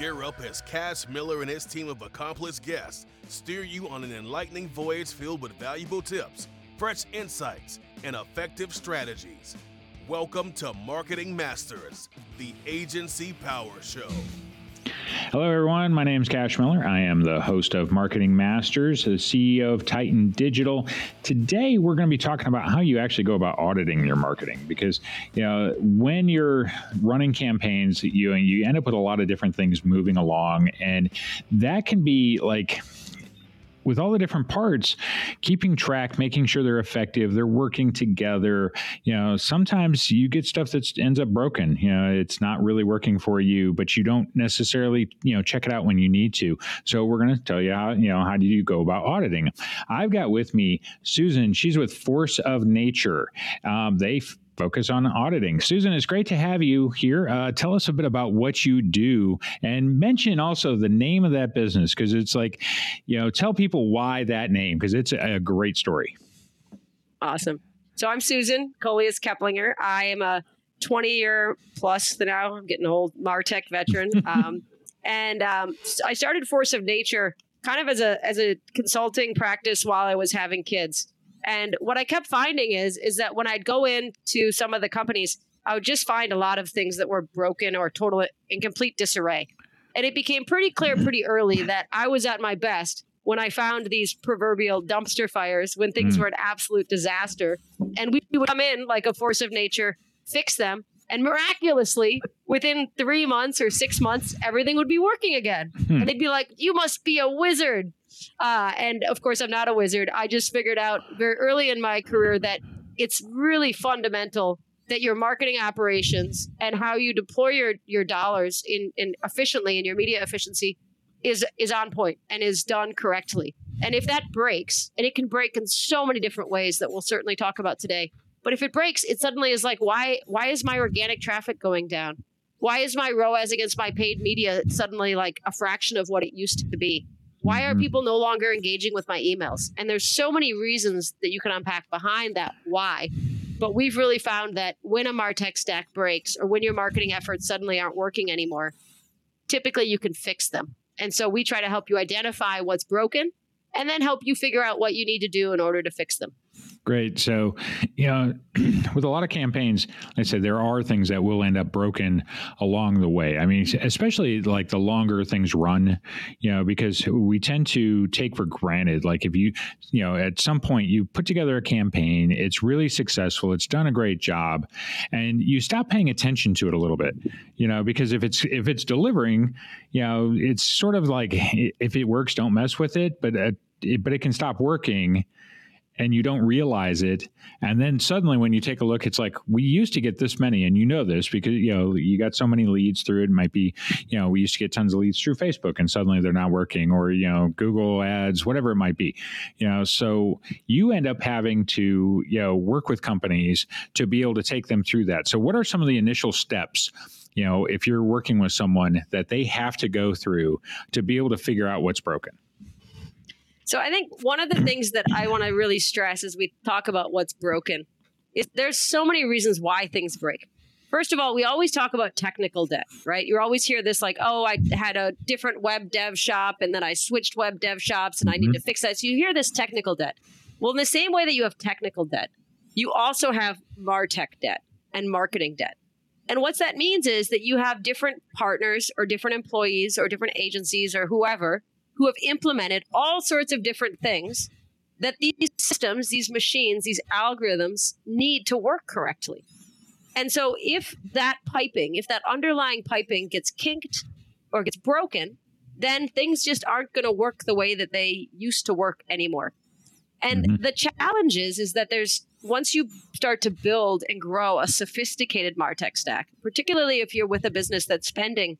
gear up as Cash Miller and his team of accomplished guests steer you on an enlightening voyage filled with valuable tips, fresh insights, and effective strategies. Welcome to Marketing Masters, the Agency Power Show. Hello, everyone. My name is Cash Miller. I am the host of Marketing Masters, the CEO of Titan Digital. Today, we're going to be talking about how you actually go about auditing your marketing because you know when you're running campaigns, you you end up with a lot of different things moving along, and that can be like with all the different parts, keeping track, making sure they're effective, they're working together. You know, sometimes you get stuff that ends up broken. You know, it's not really working for you, but you don't necessarily, you know, check it out when you need to. So we're going to tell you how, you know, how do you go about auditing? I've got with me Susan. She's with Force of Nature. Um, they focus on auditing. Susan, it's great to have you here. Uh, tell us a bit about what you do and mention also the name of that business because it's like, you know, tell people why that name because it's a great story. Awesome. So I'm Susan Coelius Keplinger. I am a 20 year plus now, I'm getting old Martech veteran. Um, and um, I started Force of Nature kind of as a as a consulting practice while I was having kids. And what I kept finding is is that when I'd go into some of the companies, I would just find a lot of things that were broken or total in complete disarray. And it became pretty clear pretty early that I was at my best when I found these proverbial dumpster fires when things mm. were an absolute disaster. And we would come in like a force of nature, fix them, and miraculously, within three months or six months, everything would be working again. Hmm. And they'd be like, You must be a wizard. Uh, and of course, I'm not a wizard. I just figured out very early in my career that it's really fundamental that your marketing operations and how you deploy your, your dollars in, in efficiently in your media efficiency is is on point and is done correctly. And if that breaks, and it can break in so many different ways that we'll certainly talk about today. But if it breaks, it suddenly is like, why why is my organic traffic going down? Why is my ROAS against my paid media suddenly like a fraction of what it used to be? Why are mm-hmm. people no longer engaging with my emails? And there's so many reasons that you can unpack behind that why. But we've really found that when a Martech stack breaks or when your marketing efforts suddenly aren't working anymore, typically you can fix them. And so we try to help you identify what's broken and then help you figure out what you need to do in order to fix them. Great. So, you know, with a lot of campaigns, like I said, there are things that will end up broken along the way. I mean, especially like the longer things run, you know, because we tend to take for granted, like if you, you know, at some point you put together a campaign, it's really successful, it's done a great job, and you stop paying attention to it a little bit, you know, because if it's if it's delivering, you know, it's sort of like if it works, don't mess with it, but. It, but it can stop working and you don't realize it. And then suddenly when you take a look it's like we used to get this many and you know this because you know you got so many leads through it, might be you know we used to get tons of leads through facebook and suddenly they're not working or you know google ads whatever it might be you know? So you end up having to you know work with companies to be able to take them through that. So what are some of the initial steps you know if you're working with someone that they have to go through to be able to figure out what's broken so I think one of the things that I want to really stress as we talk about what's broken is there's so many reasons why things break. First of all, we always talk about technical debt, right? You always hear this like, oh, I had a different web dev shop and then I switched web dev shops and I need mm-hmm. to fix that. So you hear this technical debt. Well, in the same way that you have technical debt, you also have MarTech debt and marketing debt. And what that means is that you have different partners or different employees or different agencies or whoever who have implemented all sorts of different things that these systems, these machines, these algorithms need to work correctly. And so if that piping, if that underlying piping gets kinked or gets broken, then things just aren't going to work the way that they used to work anymore. And mm-hmm. the challenge is, is that there's once you start to build and grow a sophisticated Martech stack, particularly if you're with a business that's spending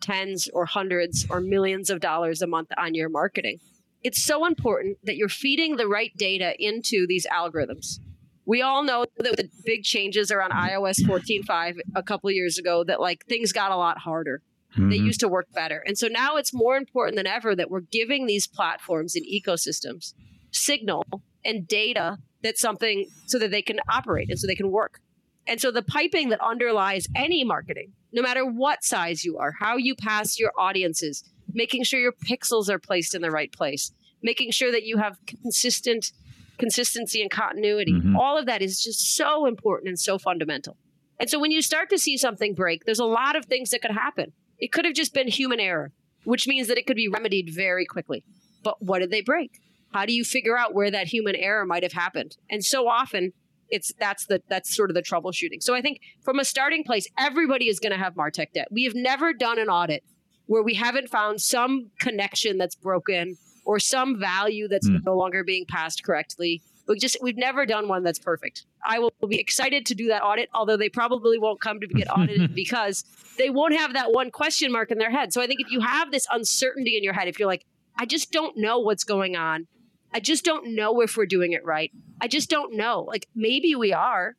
tens or hundreds or millions of dollars a month on your marketing. It's so important that you're feeding the right data into these algorithms. We all know that the big changes around iOS 14.5 a couple years ago that like things got a lot harder. Mm-hmm. They used to work better. And so now it's more important than ever that we're giving these platforms and ecosystems signal and data that something so that they can operate and so they can work. And so the piping that underlies any marketing, no matter what size you are, how you pass your audiences, making sure your pixels are placed in the right place, making sure that you have consistent consistency and continuity. Mm-hmm. All of that is just so important and so fundamental. And so when you start to see something break, there's a lot of things that could happen. It could have just been human error, which means that it could be remedied very quickly. But what did they break? How do you figure out where that human error might have happened? And so often it's that's the that's sort of the troubleshooting. So I think from a starting place, everybody is going to have Martech debt. We have never done an audit where we haven't found some connection that's broken or some value that's mm. no longer being passed correctly we just we've never done one that's perfect. I will be excited to do that audit, although they probably won't come to get audited because they won't have that one question mark in their head. So I think if you have this uncertainty in your head, if you're like, I just don't know what's going on, I just don't know if we're doing it right. I just don't know. Like maybe we are,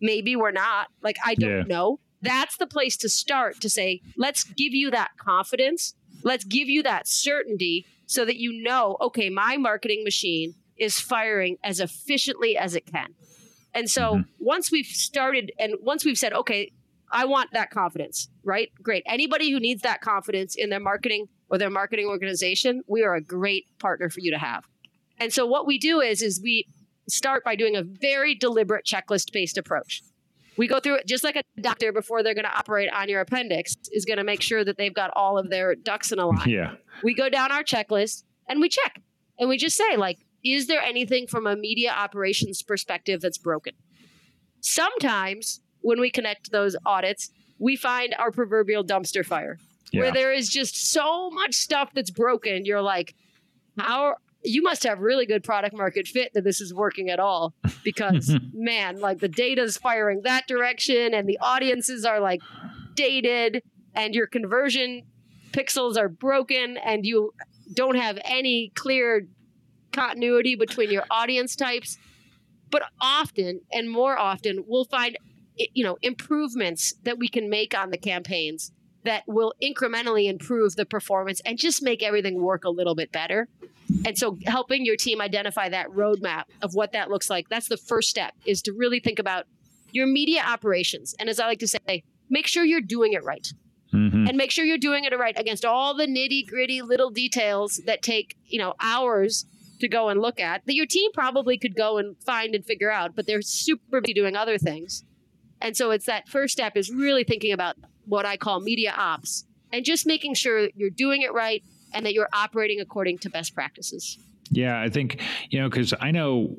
maybe we're not. Like I don't yeah. know. That's the place to start to say, let's give you that confidence. Let's give you that certainty so that you know, okay, my marketing machine is firing as efficiently as it can. And so mm-hmm. once we've started and once we've said, okay, I want that confidence, right? Great. Anybody who needs that confidence in their marketing or their marketing organization, we are a great partner for you to have. And so what we do is is we start by doing a very deliberate checklist based approach. We go through it just like a doctor before they're going to operate on your appendix is going to make sure that they've got all of their ducks in a line. Yeah. We go down our checklist and we check. And we just say like is there anything from a media operations perspective that's broken? Sometimes when we connect those audits, we find our proverbial dumpster fire yeah. where there is just so much stuff that's broken. You're like, how you must have really good product market fit that this is working at all because man, like the data's firing that direction and the audiences are like dated and your conversion pixels are broken and you don't have any clear continuity between your audience types. But often and more often we'll find you know improvements that we can make on the campaigns that will incrementally improve the performance and just make everything work a little bit better and so helping your team identify that roadmap of what that looks like that's the first step is to really think about your media operations and as i like to say make sure you're doing it right mm-hmm. and make sure you're doing it right against all the nitty gritty little details that take you know hours to go and look at that your team probably could go and find and figure out, but they're super busy doing other things. And so it's that first step is really thinking about what I call media ops and just making sure you're doing it right and that you're operating according to best practices. Yeah, I think you know because I know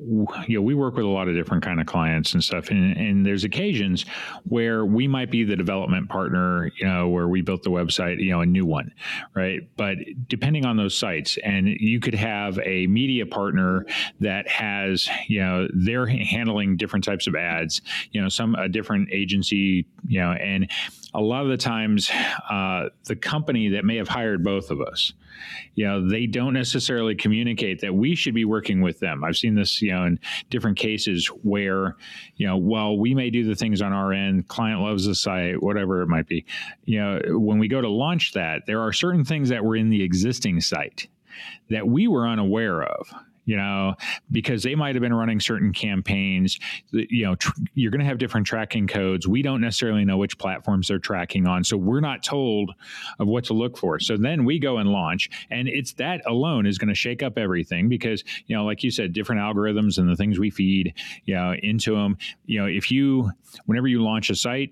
you know we work with a lot of different kind of clients and stuff, and, and there's occasions where we might be the development partner, you know, where we built the website, you know, a new one, right? But depending on those sites, and you could have a media partner that has, you know, they're handling different types of ads, you know, some a different agency, you know, and a lot of the times uh, the company that may have hired both of us you know they don't necessarily communicate that we should be working with them. I've seen this you know in different cases where you know well we may do the things on our end client loves the site whatever it might be. You know when we go to launch that there are certain things that were in the existing site that we were unaware of you know, because they might have been running certain campaigns. You know, tr- you're going to have different tracking codes. We don't necessarily know which platforms they're tracking on, so we're not told of what to look for. So then we go and launch, and it's that alone is going to shake up everything because you know, like you said, different algorithms and the things we feed, you know, into them. You know, if you whenever you launch a site,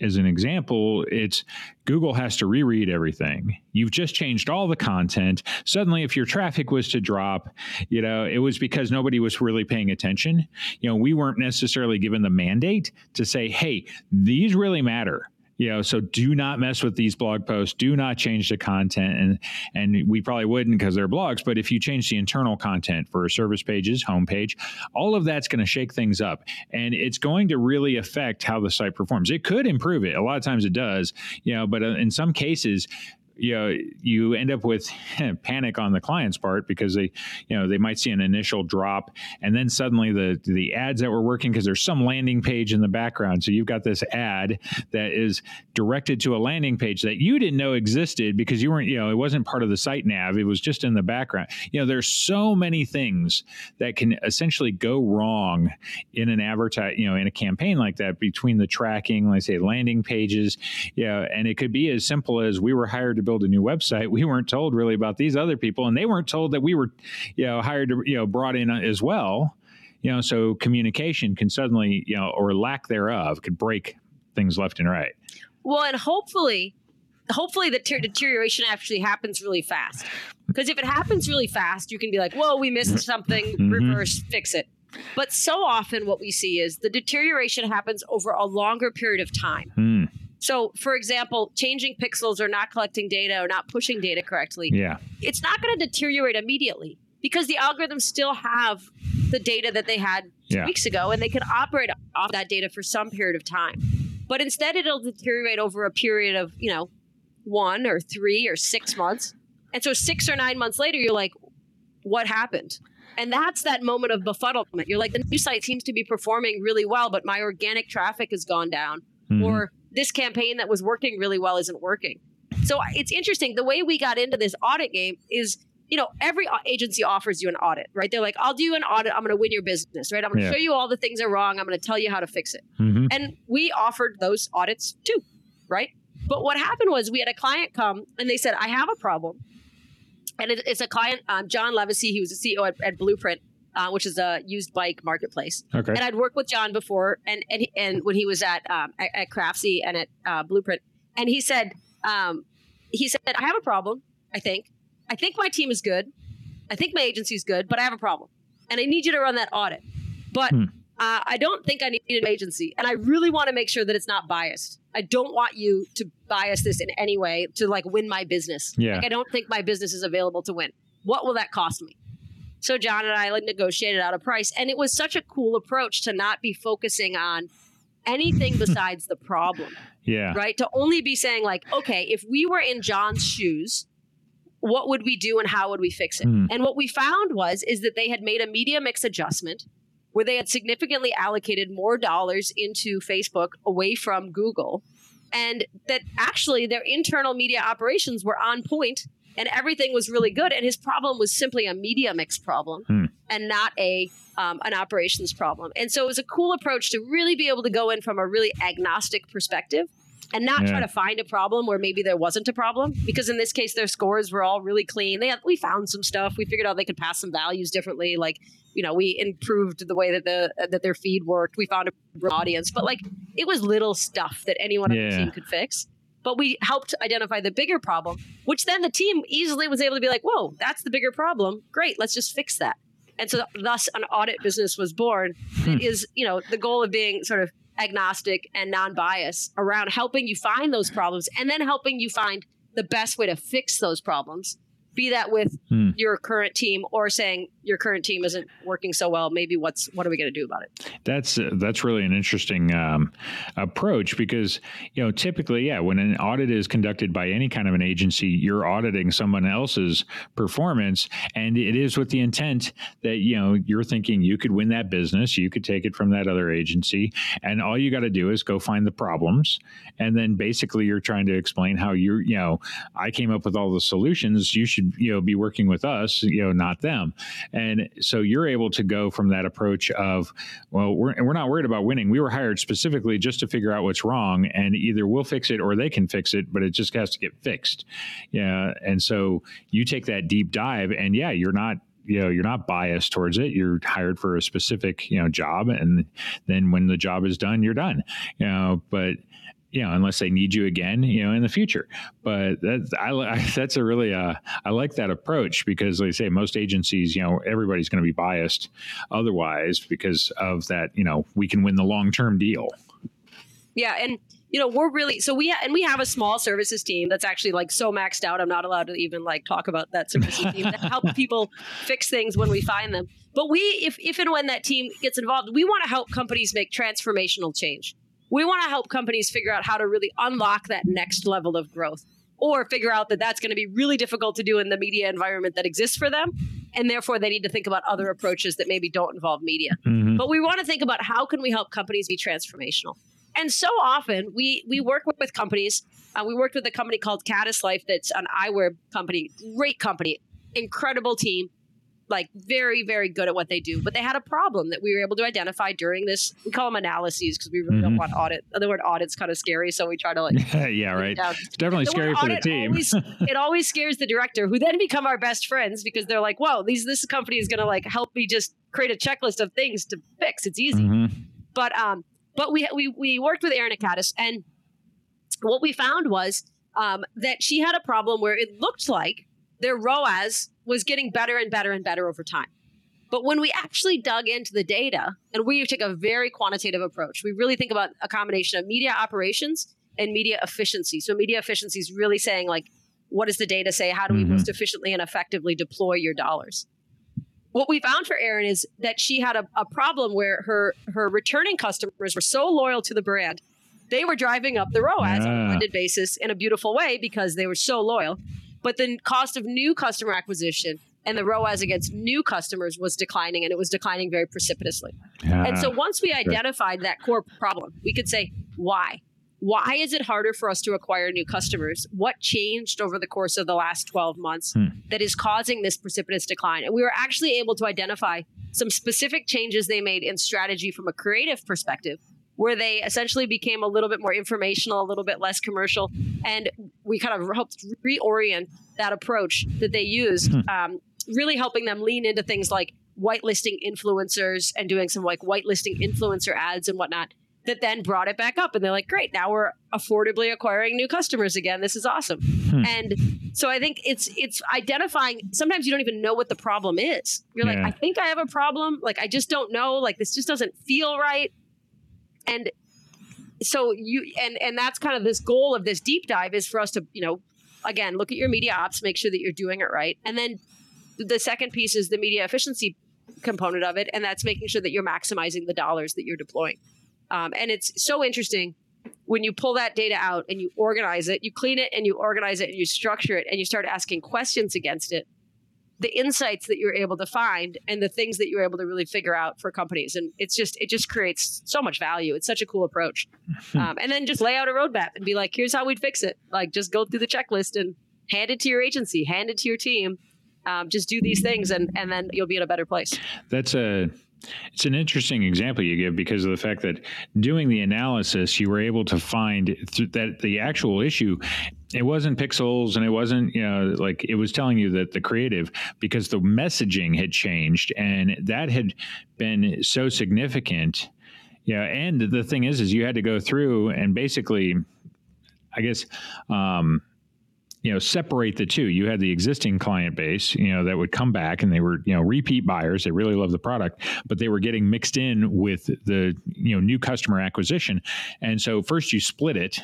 as an example, it's Google has to reread everything. You've just changed all the content. Suddenly, if your traffic was to drop, you know, it was because nobody was really paying attention. You know, we weren't necessarily given the mandate to say, hey, these really matter you know so do not mess with these blog posts. Do not change the content. And and we probably wouldn't because they're blogs but if you change the internal content for service pages homepage all of that's going to shake things up. And it's going to really affect how the site performs. It could improve it. A lot of times it does you know but uh, in some cases you know you end up with panic on the client's part because they you know they might see an initial drop and then suddenly the the ads that were working because there's some landing page in the background. So you've got this ad that is directed to a landing page that you didn't know existed because you weren't you know it wasn't part of the site nav. It was just in the background. You know there's so many things that can essentially go wrong in an advertise you know in a campaign like that between the tracking let's say landing pages yeah and it could be as simple as we were hired to build a new website we weren't told really about these other people and they weren't told that we were you know hired you know brought in as well. You know so communication can suddenly you know or lack thereof could break things left and right. Well and hopefully hopefully the ter- deterioration actually happens really fast. Because if it happens really fast you can be like whoa we missed something. Mm-hmm. reverse fix it. But so often what we see is the deterioration happens over a longer period of time. Mm. So, for example, changing pixels or not collecting data or not pushing data correctly, yeah. it's not going to deteriorate immediately because the algorithms still have the data that they had two yeah. weeks ago and they can operate off that data for some period of time. But instead, it'll deteriorate over a period of, you know, one or three or six months. And so, six or nine months later, you're like, what happened? And that's that moment of befuddlement. You're like, the new site seems to be performing really well, but my organic traffic has gone down. Mm-hmm. Or this campaign that was working really well isn't working. So it's interesting. The way we got into this audit game is, you know, every agency offers you an audit, right? They're like, I'll do an audit. I'm going to win your business, right? I'm going to yeah. show you all the things are wrong. I'm going to tell you how to fix it. Mm-hmm. And we offered those audits too, right? But what happened was we had a client come and they said, I have a problem. And it, it's a client, um, John Levisay, he was a CEO at, at Blueprint uh, which is a used bike marketplace. Okay. And I'd worked with John before, and and and when he was at um, at, at Craftsy and at uh, Blueprint, and he said um, he said I have a problem. I think I think my team is good. I think my agency is good, but I have a problem, and I need you to run that audit. But hmm. uh, I don't think I need an agency, and I really want to make sure that it's not biased. I don't want you to bias this in any way to like win my business. Yeah. Like I don't think my business is available to win. What will that cost me? So John and I like negotiated out a price, and it was such a cool approach to not be focusing on anything besides the problem. Yeah. Right. To only be saying like, okay, if we were in John's shoes, what would we do and how would we fix it? Mm. And what we found was is that they had made a media mix adjustment where they had significantly allocated more dollars into Facebook away from Google and that actually their internal media operations were on point and everything was really good. And his problem was simply a media mix problem hmm. and not a um, an operations problem. And so it was a cool approach to really be able to go in from a really agnostic perspective and not yeah. try to find a problem where maybe there wasn't a problem because in this case their scores were all really clean they had, we found some stuff we figured out they could pass some values differently like you know we improved the way that the that their feed worked we found a audience but like it was little stuff that anyone yeah. on the team could fix but we helped identify the bigger problem, which then the team easily was able to be like, whoa, that's the bigger problem. Great, let's just fix that. And so thus an audit business was born. Hmm. Is, you know, the goal of being sort of agnostic and non-biased around helping you find those problems and then helping you find the best way to fix those problems be that with hmm. your current team or saying your current team isn't working so well maybe what's what are we going to do about it that's uh, that's really an interesting um, approach because you know typically yeah when an audit is conducted by any kind of an agency you're auditing someone else's performance and it is with the intent that you know you're thinking you could win that business you could take it from that other agency and all you got to do is go find the problems and then basically you're trying to explain how you're you know i came up with all the solutions you should you know be working with us you know not them. And so you're able to go from that approach of well we're, we're not worried about winning. We were hired specifically just to figure out what's wrong and either we'll fix it or they can fix it but it just has to get fixed. Yeah and so you take that deep dive and yeah you're not you know you're not biased towards it. You're hired for a specific you know job and then when the job is done you're done. You know but you know, unless they need you again, you know, in the future. But that's I, I that's a really uh, I like that approach because, like I say, most agencies, you know, everybody's going to be biased otherwise because of that. You know, we can win the long term deal. Yeah, and you know we're really so we ha- and we have a small services team that's actually like so maxed out i'm not allowed to even like talk about that services team to help people fix things when we find them but we if if and when that team gets involved we want to help companies make transformational change we want to help companies figure out how to really unlock that next level of growth. or figure out that that's going to be really difficult to do in the media environment that exists for them and therefore they need to think about other approaches that maybe don't involve media mm-hmm. but we want to think about how can we help companies be transformational and so often we we work with companies uh, we worked with a company called caddis life that's an eyewear company great company incredible team like very very good at what they do but they had a problem that we were able to identify during this we call them analyses because we really mm-hmm. don't want audit the word audit's kind of scary so we try to like yeah right. it's definitely scary for the team. always, it always scares the director who then become our best friends because they're like whoa these this company is going to like help me just create a checklist of things to fix. It's easy. Mm-hmm. but um but we we we worked with Erin Caddis and what we found was um, that she had a problem where it looked like their ROAS was getting better and better and better over time. But when we actually dug into the data, and we take a very quantitative approach, we really think about a combination of media operations and media efficiency. So, media efficiency is really saying, like, what does the data say? How do we mm-hmm. most efficiently and effectively deploy your dollars? What we found for Erin is that she had a, a problem where her her returning customers were so loyal to the brand they were driving up the ROAS yeah. on a blended basis in a beautiful way because they were so loyal. But the cost of new customer acquisition and the ROAS against new customers was declining and it was declining very precipitously. Yeah. And so once we identified that core problem, we could say, why? Why is it harder for us to acquire new customers? What changed over the course of the last 12 months hmm. that is causing this precipitous decline? And we were actually able to identify some specific changes they made in strategy from a creative perspective where they essentially became a little bit more informational, a little bit less commercial. And we kind of helped reorient that approach that they used, hmm. um, really helping them lean into things like whitelisting influencers and doing some like whitelisting influencer ads and whatnot that then brought it back up and they're like great now we're affordably acquiring new customers again this is awesome hmm. and so i think it's it's identifying sometimes you don't even know what the problem is you're yeah. like i think i have a problem like i just don't know like this just doesn't feel right and so you and and that's kind of this goal of this deep dive is for us to you know again look at your media ops make sure that you're doing it right. And then the second piece is the media efficiency component of it and that's making sure that you're maximizing the dollars that you're deploying. Um, and it's so interesting when you pull that data out and you organize it you clean it and you organize it and you structure it and you start asking questions against it the insights that you're able to find and the things that you're able to really figure out for companies. And it's just, it just creates so much value. It's such a cool approach. um, and then just lay out a roadmap and be like, here's how we'd fix it. Like just go through the checklist and hand it to your agency, hand it to your team. Um, just do these things and, and then you'll be in a better place. That's a, it's an interesting example you give because of the fact that doing the analysis, you were able to find that the actual issue it wasn't pixels and it wasn't you know like it was telling you that the creative because the messaging had changed and that had been so significant. Yeah and the thing is is you had to go through and basically i guess um you know separate the two. You had the existing client base you know that would come back and they were you know repeat buyers. They really love the product but they were getting mixed in with the you know new customer acquisition. And so first you split it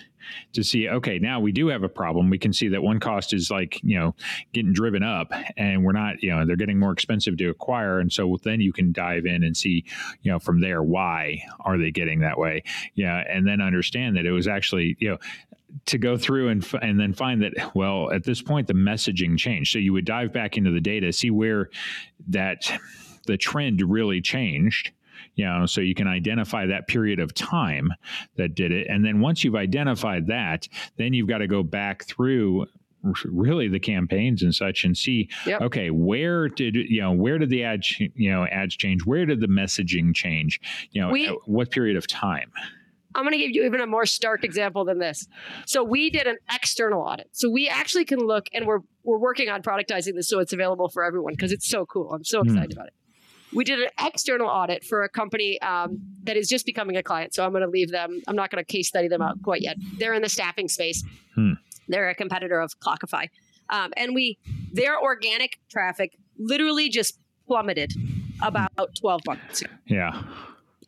to see okay now we do have a problem. We can see that one cost is like you know getting driven up and we're not you know they're getting more expensive to acquire. And so then you can dive in and see you know from there why are they getting that way? Yeah. And then understand that it was actually you know to go through and and then find that well at this point the messaging changed. So you would dive back into the data see where that the trend really changed you know so you can identify that period of time that did it. And then once you've identified that then you've got to go back through really the campaigns and such and see yep. okay where did you know where did the ad you know ads change? Where did the messaging change? You know we, what period of time I'm going to give you even a more stark example than this. So we did an external audit. So we actually can look, and we're we're working on productizing this so it's available for everyone because it's so cool. I'm so hmm. excited mm. about it. We did an external audit for a company um, that is just becoming a client. So I'm going to leave them. I'm not going to case study them out quite yet. They're in the staffing space. Hmm. They're a competitor of Clockify, um, and we their organic traffic literally just plummeted about 12 months ago. Yeah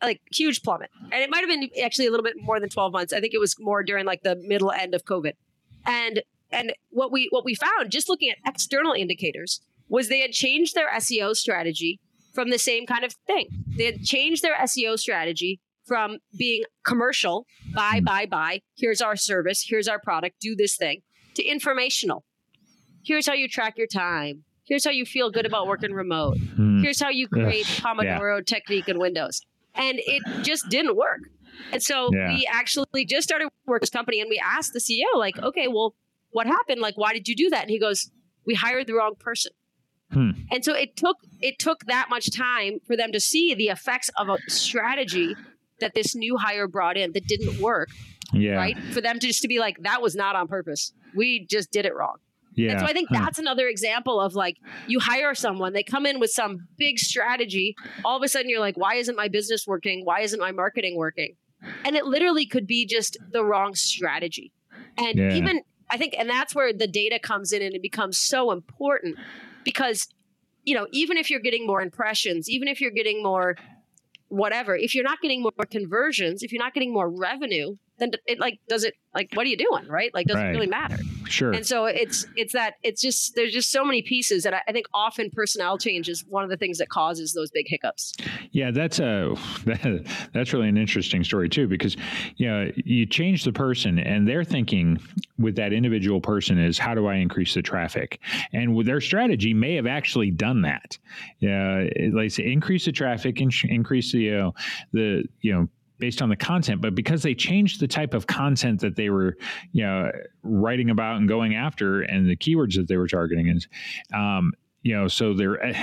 like huge plummet. And it might have been actually a little bit more than 12 months. I think it was more during like the middle end of COVID. And and what we what we found just looking at external indicators was they had changed their SEO strategy from the same kind of thing. They had changed their SEO strategy from being commercial, buy, buy, buy, here's our service, here's our product, do this thing, to informational. Here's how you track your time. Here's how you feel good about working remote. Hmm. Here's how you create Pomodoro technique in Windows. And it just didn't work. And so Yeah. we actually just started work this company and we asked the CEO, like, okay, well, what happened? Like, why did you do that? And he goes, we hired the wrong person. Hmm. And so it took it took that much time for them to see the effects of a strategy that this new hire brought in that didn't work, Yeah. right? For them to just to be like, that was not on purpose. We just did it wrong. Yeah. And so I think Huh. that's another example of like you hire someone, they come in with some big strategy. All of a sudden, you're like, why isn't my business working? Why isn't my marketing working? And it literally could be just the wrong strategy. And Yeah. even I think, and that's where the data comes in and it becomes so important because, you know, even if you're getting more impressions, even if you're getting more whatever, if you're not getting more conversions, if you're not getting more revenue, then it like, does it, like, what are you doing? Right? Like, does Right. it really matter? Sure. And so it's it's that it's just there's just so many pieces and I, I think often personnel change is one of the things that causes those big hiccups. Yeah, that's a that, that's really an interesting story too because you know you change the person and their thinking with that individual person is how do I increase the traffic and with their strategy may have actually done that. Yeah, like say increase the traffic and increase the uh, the you know based on the content but because they changed the type of content that they were you know writing about and going after and the keywords that they were targeting and um, you know so they're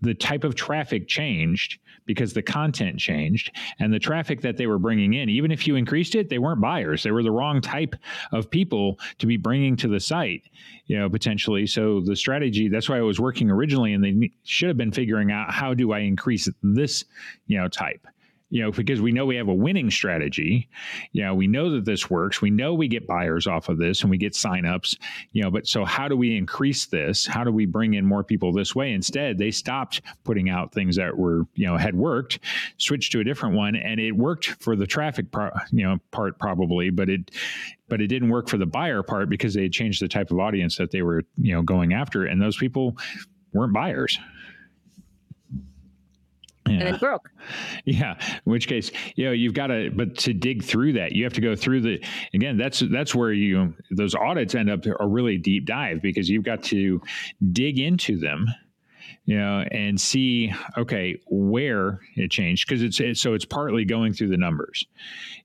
the type of traffic changed because the content changed and the traffic that they were bringing in even if you increased it they weren't buyers. They were the wrong type of people to be bringing to the site you know potentially. So the strategy that's why it was working originally and they should have been figuring out how do i increase this you know type you know because we know we have a winning strategy. You know we know that this works. We know we get buyers off of this and we get signups you know but so how do we increase this? How do we bring in more people this way? Instead they stopped putting out things that were you know had worked switched to a different one and it worked for the traffic pro- you know part probably but it but it didn't work for the buyer part because they had changed the type of audience that they were you know going after and those people weren't buyers And then broke. yeah. In which case, you know, you've got to, but to dig through that, you have to go through the, again, that's, that's where you, those audits end up a really deep dive because you've got to dig into them, you know, and see, okay, where it changed. Cause it's, it's, so it's partly going through the numbers,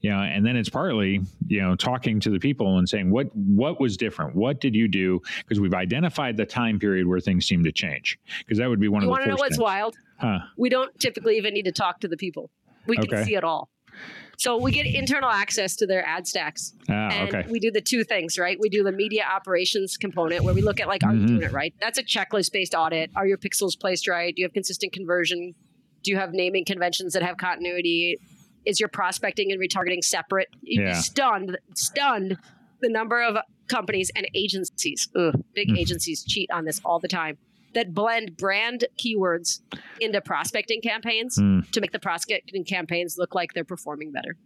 you know, and then it's partly, you know, talking to the people and saying, what, what was different? What did you do? Because we've identified the time period where things seem to change. Because that would be one You of want the to know what's things. wild? Huh. We don't typically even need to talk to the people. We can Okay. see it all. So we get internal access to their ad stacks. Ah, and okay. we do the two things, right? We do the media operations component where we look at like, are you Mhm. doing it right? That's a checklist based audit. Are your pixels placed right? Do you have consistent conversion? Do you have naming conventions that have continuity? Is your prospecting and retargeting separate? You'd Yeah. be stunned, stunned the number of companies and agencies, ugh, big Mm. agencies cheat on this all the time, that blend brand keywords into prospecting campaigns Mm. to make the prospecting campaigns look like they're performing better.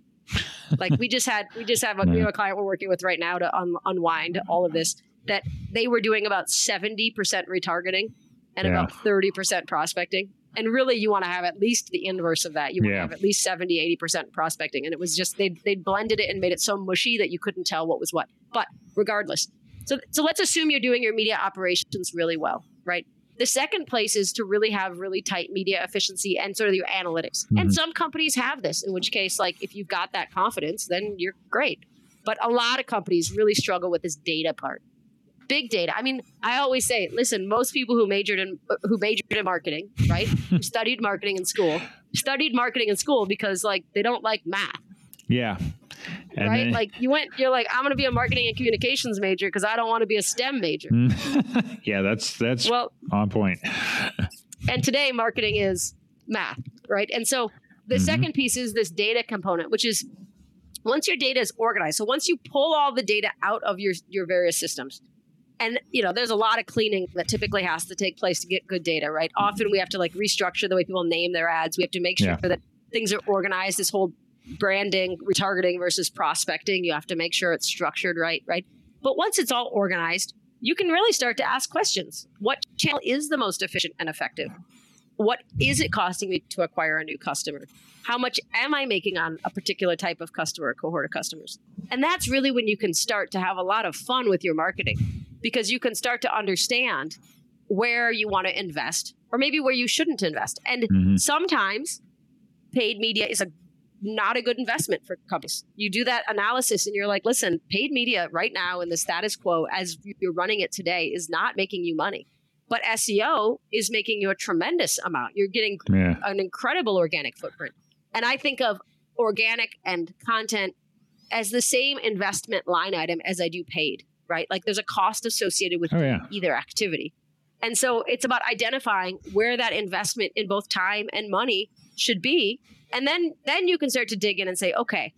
like we just had, we just have a, we have a client we're working with right now to un- unwind all of this. That they were doing about seventy percent retargeting and Yeah. about thirty percent prospecting. And really, you want to have at least the inverse of that. You want Yeah. to have at least 70, 80% prospecting. And it was just, they they blended it and made it so mushy that you couldn't tell what was what. But regardless, so, so let's assume you're doing your media operations really well, right? The second place is to really have really tight media efficiency and sort of your analytics. And Mhm. some companies have this, in which case, like if you've got that confidence, then you're great. But a lot of companies really struggle with this data part. Big data. I mean, I always say, listen, most people who majored in who majored in marketing, right? who studied marketing in school, studied marketing in school because like they don't like math Yeah. And right? then- like you went, you're like, I'm going to be a marketing and communications major because I don't want to be a STEM major. yeah, that's that's Well, on point. and today marketing is math, right? And so the Mhm. second piece is this data component, which is once your data is organized. So once you pull all the data out of your your various systems, and you know, there's a lot of cleaning that typically has to take place to get good data, right? Often we have to like restructure the way people name their ads. We have to make sure Yeah. that things are organized. This whole branding, retargeting versus prospecting, you have to make sure it's structured right, right? But once it's all organized, you can really start to ask questions. What channel is the most efficient and effective? what is it costing me to acquire a new customer? How much am I making on a particular type of customer, cohort of customers? And that's really when you can start to have a lot of fun with your marketing because you can start to understand where you want to invest or maybe where you shouldn't invest. And mm-hmm. sometimes paid media is a not a good investment for companies. You do that analysis and you're like, listen, paid media right now in the status quo as you're running it today is not making you money. But SEO is making you a tremendous amount. You're getting yeah. an incredible organic footprint. And I think of organic and content as the same investment line item as I do paid, right? Like there's a cost associated with oh, yeah. either activity. And so it's about identifying where that investment in both time and money should be. And then then you can start to dig in and say, okay,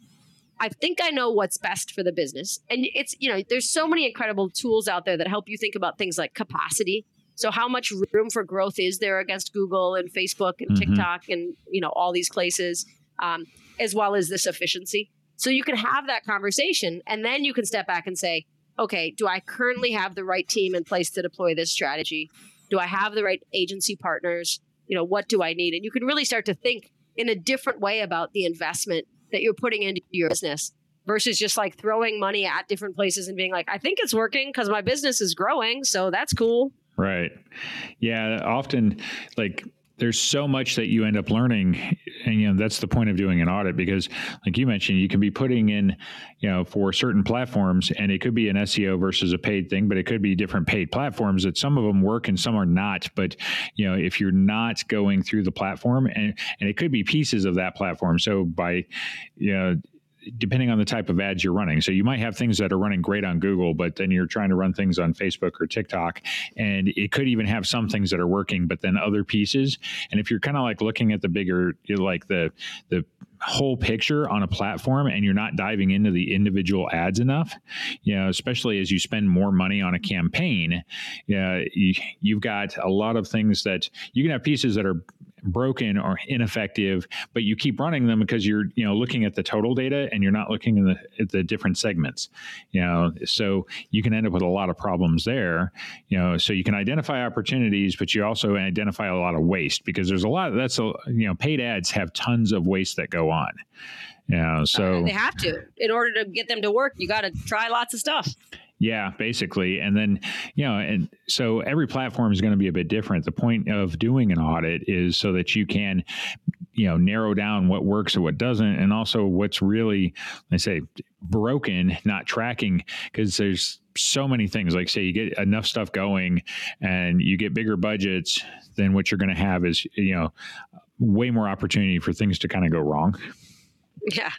I think I know what's best for the business. And it's, you know, there's so many incredible tools out there that help you think about things like capacity. So how much room for growth is there against Google and Facebook and mm-hmm. TikTok and, you know, all these places, um, as well as this efficiency. So you can have that conversation and then you can step back and say, okay, do I currently have the right team in place to deploy this strategy? Do I have the right agency partners? You know, what do I need? And you can really start to think in a different way about the investment that you're putting into your business versus just like throwing money at different places and being like, I think it's working because my business is growing. So that's cool. Right. Yeah. Often, like, there's so much that you end up learning and you know that's the point of doing an audit because like you mentioned you can be putting in you know for certain platforms and it could be an SEO versus a paid thing but it could be different paid platforms that some of them work and some are not. But you know if you're not going through the platform and and it could be pieces of that platform. So by you know depending on the type of ads you're running. So you might have things that are running great on Google, but then you're trying to run things on Facebook or TikTok, and it could even have some things that are working, but then other pieces. And if you're kind of like looking at the bigger, like the the whole picture on a platform and you're not diving into the individual ads enough you know especially as you spend more money on a campaign you know, you, you've got a lot of things that you can have pieces that are broken or ineffective, but you keep running them because you're you know looking at the total data and you're not looking in the, at the different segments. You know, so you can end up with a lot of problems there. You know, so you can identify opportunities, but you also identify a lot of waste because there's a lot. Of, that's a you know paid ads have tons of waste that go on. Yeah, so uh, they have to in order to get them to work. You got to try lots of stuff. Yeah, basically. And then, you know, and so every platform is going to be a bit different. The point of doing an audit is so that you can, you know, narrow down what works or what doesn't, and also what's really, I say, broken, not tracking, because there's so many things. Like, say, you get enough stuff going and you get bigger budgets, then what you're going to have is, you know, way more opportunity for things to kind of go wrong. Yeah.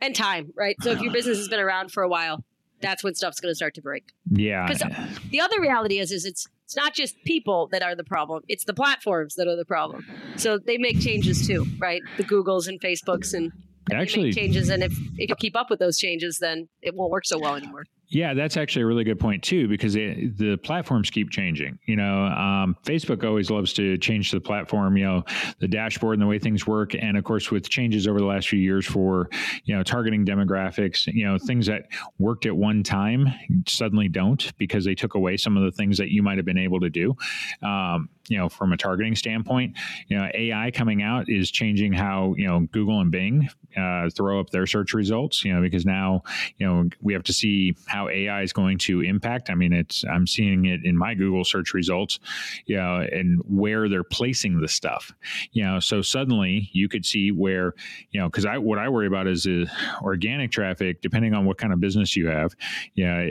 And time, right? So if your business has been around for a while, that's when stuff's going to start to break. Yeah. Because uh, the other reality is, is it's it's not just people that are the problem; it's the platforms that are the problem. So they make changes too, right? The Googles and Facebooks and actually changes, and if if you keep up with those changes, then it won't work so well anymore. Yeah, that's actually a really good point too, because it, the platforms keep changing. You know, um, Facebook always loves to change the platform, you know, the dashboard and the way things work, and of course, with changes over the last few years for you know targeting demographics, you know, things that worked at one time suddenly don't because they took away some of the things that you might have been able to do. Um, you know, from a targeting standpoint, you know, AI coming out is changing how you know Google and Bing uh, throw up their search results. You know, because now you know we have to see how AI is going to impact. I mean, it's I'm seeing it in my Google search results, you know, and where they're placing the stuff. You know, so suddenly you could see where you know because I what I worry about is uh, organic traffic, depending on what kind of business you have. You know,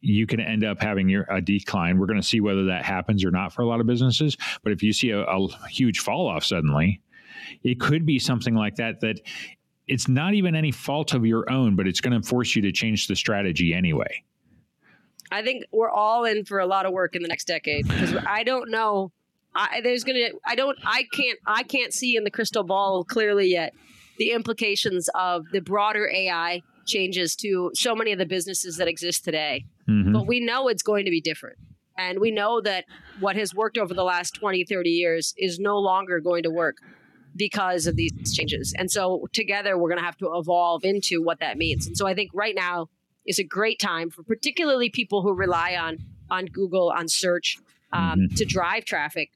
you can end up having your a decline. We're going to see whether that happens or not for a lot of businesses. But if you see a, a huge fall off suddenly, it could be something like that. That it's not even any fault of your own, but it's going to force you to change the strategy anyway. I think we're all in for a lot of work in the next decade because I don't know. I, there's gonna. I don't. I can't. I can't see in the crystal ball clearly yet the implications of the broader AI changes to so many of the businesses that exist today. Mm-hmm. But we know it's going to be different. And we know that what has worked over the last 20, 30 years is no longer going to work because of these changes. And so together we're going to have to evolve into what that means. And so I think right now is a great time for particularly people who rely on on Google on search um, mm-hmm. to drive traffic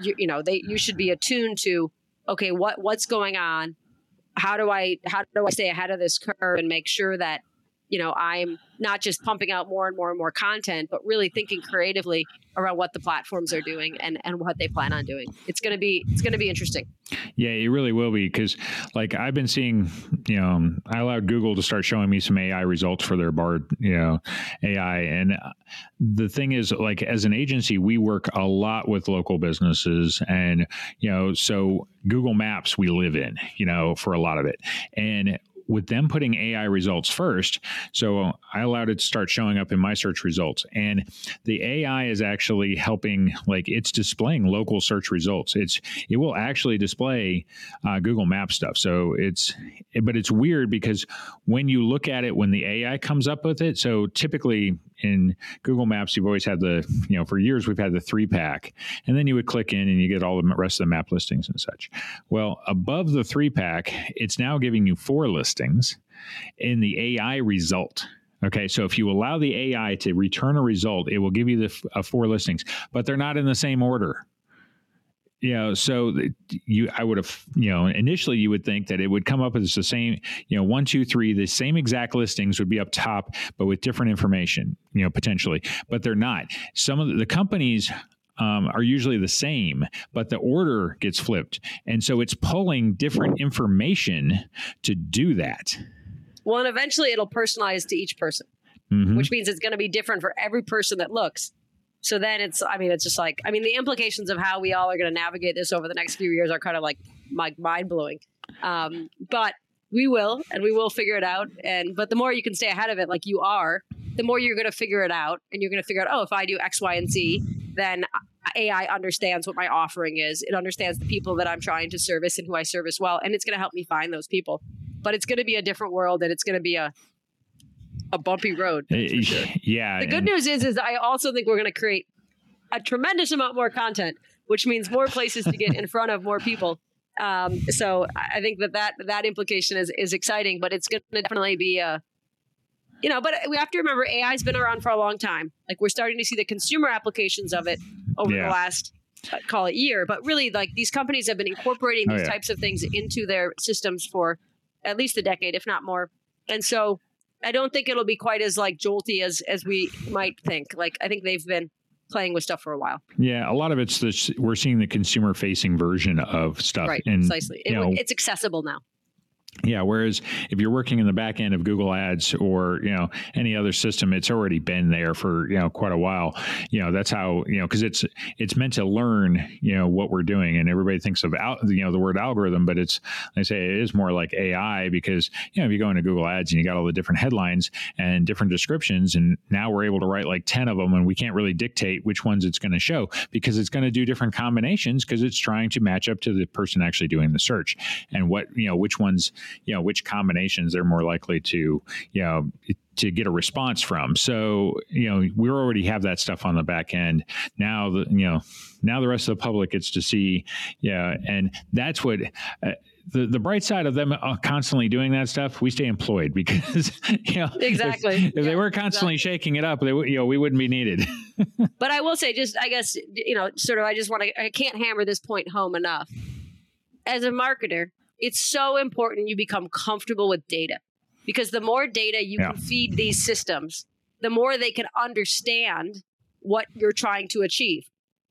you, you know they you should be attuned to okay what what's going on how do i how do i stay ahead of this curve and make sure that you know i'm not just pumping out more and more and more content but really thinking creatively around what the platforms are doing and and what they plan on doing. It's to be it's to be interesting. Yeah it really will be because like i've been seeing you know i allowed google to start showing me some ai results for their bard you know ai and uh, the thing is like as an agency we work a lot with local businesses and you know so google maps we live in you know for a lot of it. And with them putting AI results first, so I allowed it to start showing up in my search results. And the AI is actually helping, like it's displaying local search results. It's it will actually display uh, Google Map stuff. So it's but it's weird because when you look at it when the AI comes up with it, so typically in Google Maps, you've always had the, you know, for years we've had the three pack, and then you would click in and you get all the rest of the map listings and such. Well, above the three pack, it's now giving you four listings in the AI result. Okay, so if you allow the AI to return a result, it will give you the uh, four listings, but they're not in the same order you know so you i would have you know initially you would think that it would come up as the same you know one two three the same exact listings would be up top but with different information you know potentially but they're not some of the, companies um, are usually the same, but the order gets flipped. And so it's pulling different information to do that. Well, and eventually it'll personalize to each person, mm-hmm. which means it's going to be different for every person that looks. So then it's, I mean, it's just like, I mean, the implications of how we all are going to navigate this over the next few years are kind of like, mind blowing. Um, but we will, and we will figure it out. And but the more you can stay ahead of it, like you are, the more you're going to figure it out, and you're going to figure out, oh, if I do X, Y, and Z, then AI understands what my offering is. It understands the people that I'm trying to service and who I service well, and it's going to help me find those people. But it's going to be a different world, and it's going to be a a bumpy road. Sure. Yeah. The good news is, is I also think we're going to create a tremendous amount more content, which means more places to get in front of more people. Um, so I think that, that that implication is is exciting, but it's going to definitely be a, you know, but we have to remember AI's been around for a long time. Like we're starting to see the consumer applications of it over yeah. the last uh, call it year, but really like these companies have been incorporating oh, these oh, yeah. types of things into their systems for at least a decade, if not more. And so I don't think it'll be quite as like jolty as as we might think. Like I think they've been playing with stuff for a while. Yeah, a lot of it's this. We're seeing the consumer facing version of stuff. Right, and, precisely. It, know, it's accessible now. Yeah. Whereas if you're working in the back end of Google Ads or you know any other system, it's already been there for you know quite a while. You know that's how you know because it's it's meant to learn you know what we're doing, and everybody thinks of out you know the word algorithm, but it's I say it is more like AI because you know if you go into Google Ads and you got all the different headlines and different descriptions, and now we're able to write like ten of them, and we can't really dictate which ones it's going to show because it's going to do different combinations because it's trying to match up to the person actually doing the search and what you know which ones you know which combinations they're more likely to you know to get a response from. So, you know, we already have that stuff on the back end. Now, the, you know, now the rest of the public gets to see, yeah, and that's what. Uh, the, the bright side of them uh, constantly doing that stuff, we stay employed because you know exactly if, if yeah, they were constantly exactly. shaking it up, they you know we wouldn't be needed. but I will say, just I guess you know, sort of, I just want to I can't hammer this point home enough. As a marketer, it's so important you become comfortable with data because the more data you yeah. can feed these systems, the more they can understand what you're trying to achieve.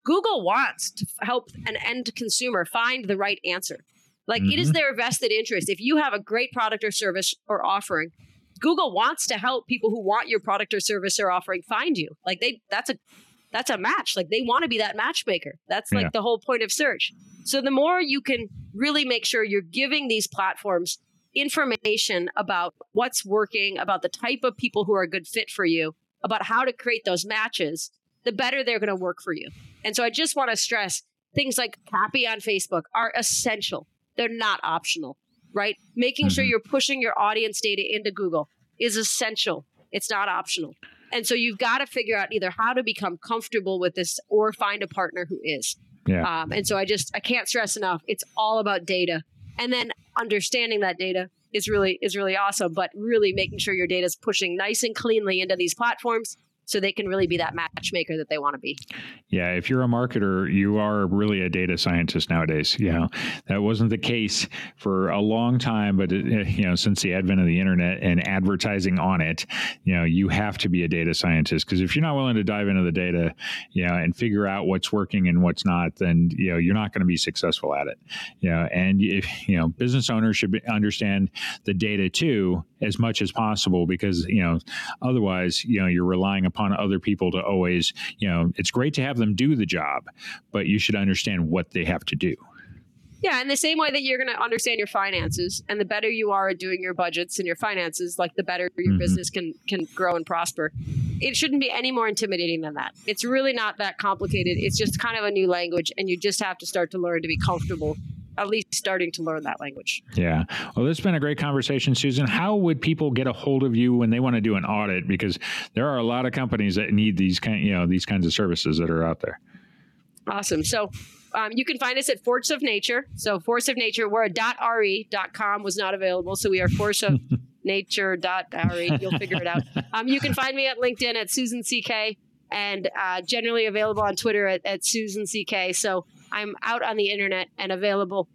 Google wants to help an end consumer find the right answer. Like mm-hmm. it is mm-hmm. their vested interest. If you have a great product or service or offering, Google wants to help people who want your product or service or offering find you. Like they that's a that's a match. Like they want to be that matchmaker. That's like yeah. the whole point of search. So the more you can really make sure you're giving these platforms information about what's working, about the type of people who are a good fit for you, about how to create those matches, the better they're going to work for you. And so I just want to stress things like CAPI on Facebook are essential. They're not optional, right? Making mm-hmm. sure you're pushing your audience data into Google is essential. It's not optional. And so you've got to figure out either how to become comfortable with this or find a partner who is. Yeah. Um, and so I just I can't stress enough. It's all about data, and then understanding that data is really is really awesome. But really making sure your data is pushing nice and cleanly into these platforms so they can really be that matchmaker that they want to be. Yeah, if you're a marketer, you are really a data scientist nowadays. You know, that wasn't the case for a long time, but it, you know, since the advent of the internet and advertising on it, you know, you have to be a data scientist because if you're not willing to dive into the data, you know, and figure out what's working and what's not, then you know you're not going to be successful at it. You know, and if you know, business owners should be, understand the data too as much as possible because you know, otherwise, you know, you're relying upon other people to always, you know, it's great to have them do the job, but you should understand what they have to do. Yeah, in the same way that you're going to understand your finances, and the better you are at doing your budgets and your finances, like the better your mm-hmm. business can can grow and prosper. It shouldn't be any more intimidating than that. It's really not that complicated. It's just kind of a new language, and you just have to start to learn to be comfortable at least starting to learn that language. Yeah. Well, this has been a great conversation, Susan. How would people get a hold of you when they want to do an audit? Because there are a lot of companies that need these kind, you know, these kinds of services that are out there. Awesome. So um, you can find us at Force of Nature. So Force of Nature, we're a .re. .com was not available, so we are Force of Nature.re. You'll figure it out. Um, you can find me at LinkedIn at Susan CK and uh, generally available on Twitter at, at Susan CK. So I'm out on the internet and available.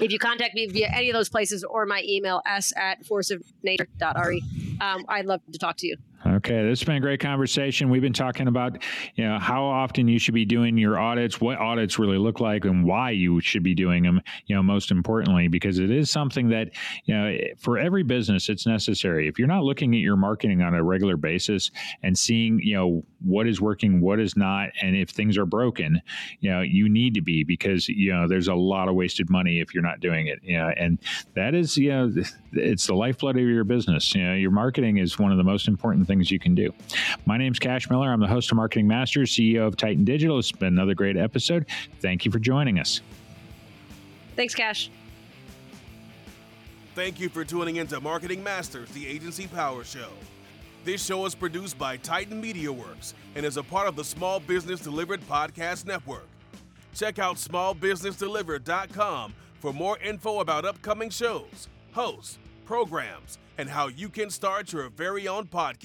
If you contact me via any of those places or my email, s at forceofnatu.re, um, I'd love to talk to you. Okay, this has been a great conversation. We've been talking about, you know, how often you should be doing your audits, what audits really look like, and why you should be doing them. You know, most importantly, because it is something that, you know, for every business, it's necessary. If you're not looking at your marketing on a regular basis and seeing, you know, what is working, what is not, and if things are broken, you know, you need to be because you know there's a lot of wasted money if you're not doing it. You know, and that is, you know, it's the lifeblood of your business. You know, your marketing is one of the most important things you can do. My name's Cash Miller. I'm the host of Marketing Masters, CEO of Titan Digital. It's been another great episode. Thank you for joining us. Thanks, Cash. Thank you for tuning in to Marketing Masters, the Agency Power Show. This show is produced by Titan Media Works and is a part of the Small Business Delivered Podcast Network. Check out smallbusinessdelivered.com for more info about upcoming shows, hosts, programs, and how you can start your very own podcast.